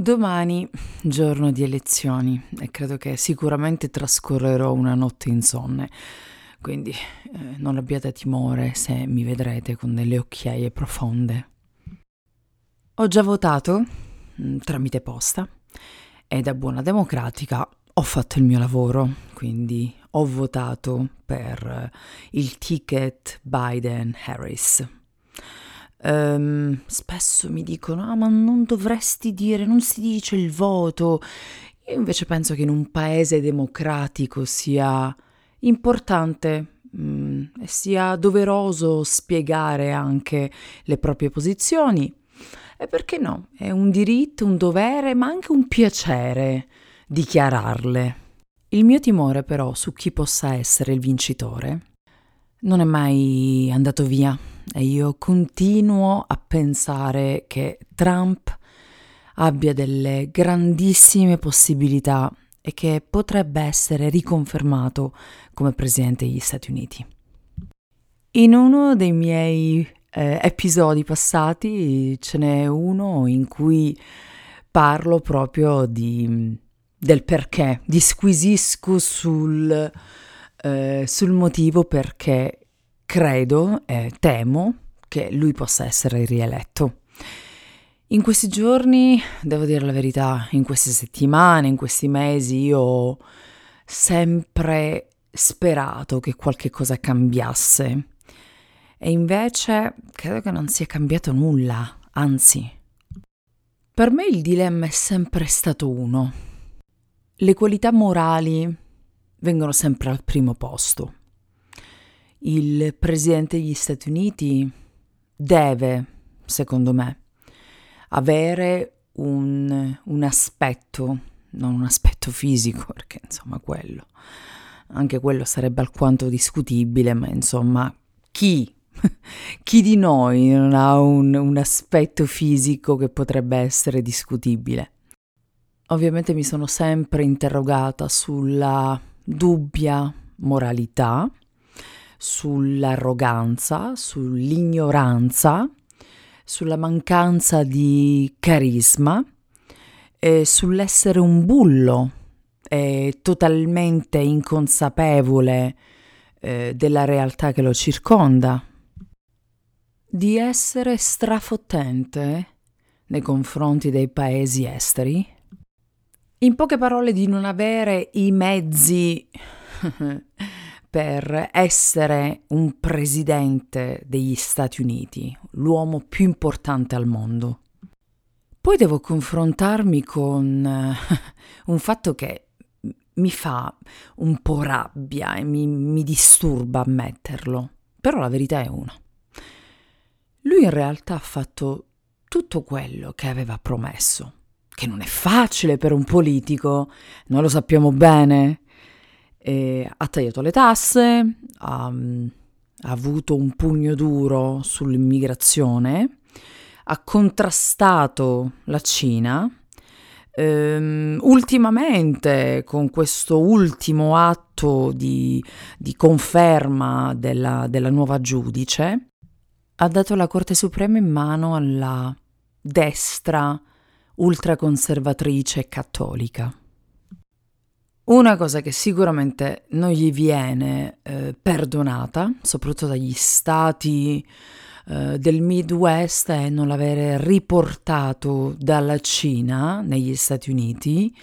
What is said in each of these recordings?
Domani, giorno di elezioni, e credo che sicuramente trascorrerò una notte insonne, quindi eh, non abbiate timore se mi vedrete con delle occhiaie profonde. Ho già votato mh, mm, tramite posta e da buona democratica ho fatto il mio lavoro, quindi ho votato per il ticket Biden-Harris. Um, spesso mi dicono: Ah, ma non dovresti dire, non si dice il voto. Io invece penso che in un paese democratico sia importante mm, e sia doveroso spiegare anche le proprie posizioni. E perché no? È un diritto, un dovere, ma anche un piacere dichiararle. Il mio timore però su chi possa essere il vincitore non è mai andato via e io continuo a pensare che Trump abbia delle grandissime possibilità e che potrebbe essere riconfermato come presidente degli Stati Uniti. In uno dei miei eh, episodi passati ce n'è uno in cui parlo proprio di, del perché, disquisisco sul, eh, sul motivo perché credo e temo che lui possa essere rieletto. In questi giorni, devo dire la verità, in queste settimane, in questi mesi, io ho sempre sperato che qualche cosa cambiasse. E invece credo che non sia cambiato nulla, anzi. Per me il dilemma è sempre stato uno. Le qualità morali vengono sempre al primo posto il presidente degli Stati Uniti deve, secondo me, avere un, un aspetto, non un aspetto fisico, perché insomma quello, anche quello sarebbe alquanto discutibile, ma insomma chi, chi di noi non ha un, un aspetto fisico che potrebbe essere discutibile? Ovviamente mi sono sempre interrogata sulla dubbia moralità sull'arroganza, sull'ignoranza, sulla mancanza di carisma, e sull'essere un bullo. E totalmente inconsapevole eh, della realtà che lo circonda, di essere strafottente nei confronti dei paesi esteri, in poche parole di non avere i mezzi per essere un presidente degli Stati Uniti, l'uomo più importante al mondo. Poi devo confrontarmi con uh, un fatto che mi fa un po' rabbia e mi, mi disturba ammetterlo, però la verità è una. Lui in realtà ha fatto tutto quello che aveva promesso, che non è facile per un politico, noi lo sappiamo bene, e ha tagliato le tasse, ha, ha avuto un pugno duro sull'immigrazione, ha contrastato la Cina. Um, ultimamente, con questo ultimo atto di, di conferma della, della nuova giudice, ha dato la Corte Suprema in mano alla destra ultraconservatrice cattolica. Una cosa che sicuramente non gli viene eh, perdonata, soprattutto dagli stati eh, del Midwest, è non avere riportato dalla Cina negli Stati Uniti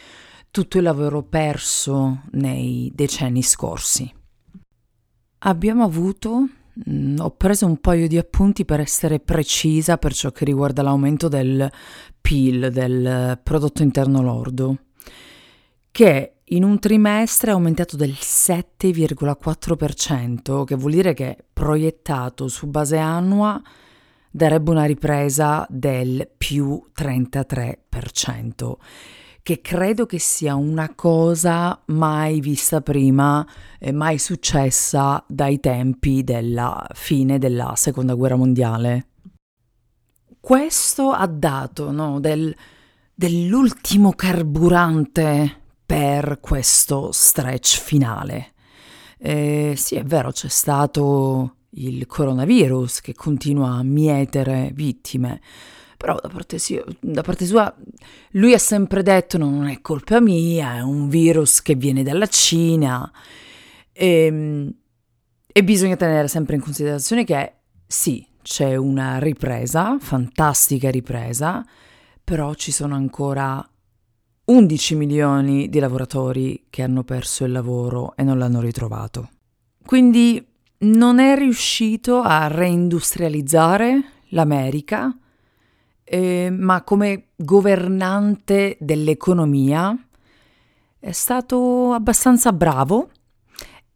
tutto il lavoro perso nei decenni scorsi. Abbiamo avuto, mm, ho preso un paio di appunti per essere precisa per ciò che riguarda l'aumento del PIL, del prodotto interno lordo, che in un trimestre è aumentato del 7,4%, che vuol dire che proiettato su base annua darebbe una ripresa del più 33%, che credo che sia una cosa mai vista prima e mai successa dai tempi della fine della Seconda Guerra Mondiale. Questo ha dato no, del, dell'ultimo carburante per questo stretch finale. Eh, sì, è vero, c'è stato il coronavirus che continua a mietere vittime, però da parte, sua, da parte sua lui ha sempre detto non è colpa mia, è un virus che viene dalla Cina e, ehm, e bisogna tenere sempre in considerazione che sì, c'è una ripresa, fantastica ripresa, però ci sono ancora 11 milioni di lavoratori che hanno perso il lavoro e non l'hanno ritrovato. Quindi non è riuscito a reindustrializzare l'America, eh, ma come governante dell'economia è stato abbastanza bravo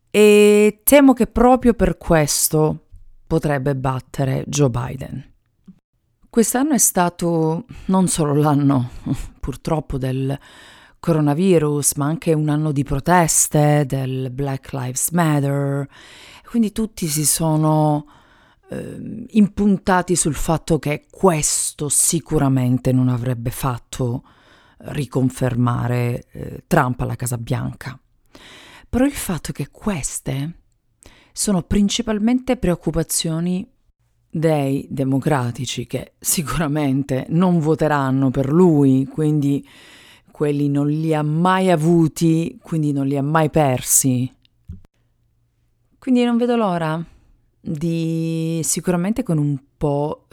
e temo che proprio per questo potrebbe battere Joe Biden. Quest'anno è stato non solo l'anno purtroppo del coronavirus, ma anche un anno di proteste del Black Lives Matter, quindi tutti si sono eh, impuntati sul fatto che questo sicuramente non avrebbe fatto riconfermare eh, Trump alla Casa Bianca. Però il fatto che queste sono principalmente preoccupazioni dei democratici che sicuramente non voteranno per lui, quindi quelli non li ha mai avuti, quindi non li ha mai persi. Quindi non vedo l'ora di sicuramente con un po'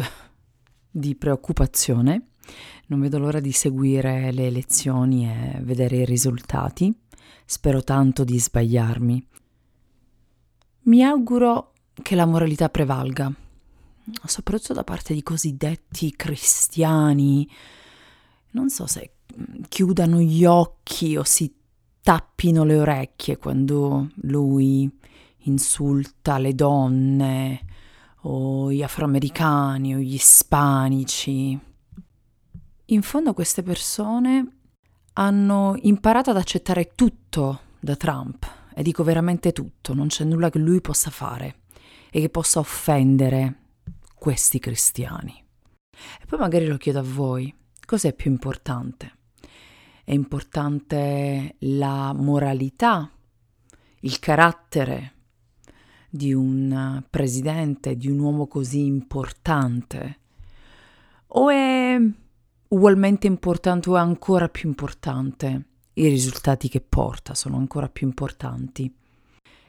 di preoccupazione, non vedo l'ora di seguire le elezioni e vedere i risultati. Spero tanto di sbagliarmi. Mi auguro che la moralità prevalga, soprattutto da parte di cosiddetti cristiani. Non so se chiudano gli occhi o si tappino le orecchie quando lui insulta le donne o gli afroamericani o gli ispanici. In fondo queste persone hanno imparato ad accettare tutto da Trump e dico veramente tutto, non c'è nulla che lui possa fare e che possa offendere questi cristiani. E poi magari lo chiedo a voi, cos'è più importante? È importante la moralità, il carattere di un presidente, di un uomo così importante? O è ugualmente importante o ancora più importante i risultati che porta sono ancora più importanti.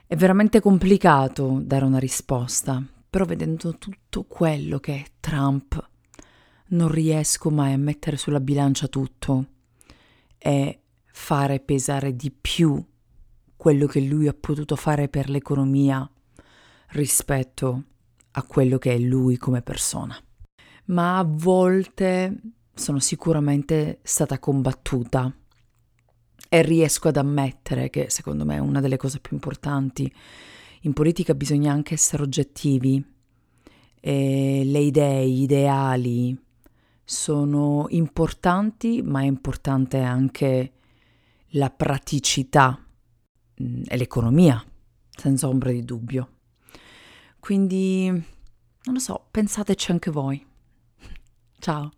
È veramente complicato dare una risposta, però vedendo tutto quello che è Trump, non riesco mai a mettere sulla bilancia tutto e fare pesare di più quello che lui ha potuto fare per l'economia rispetto a quello che è lui come persona. Ma a volte sono sicuramente stata combattuta e riesco ad ammettere che secondo me una delle cose più importanti in politica bisogna anche essere oggettivi e le idee, gli ideali sono importanti, ma è importante anche la praticità mm, e l'economia, senza ombra di dubbio. Quindi, non lo so, pensateci anche voi. Ciao.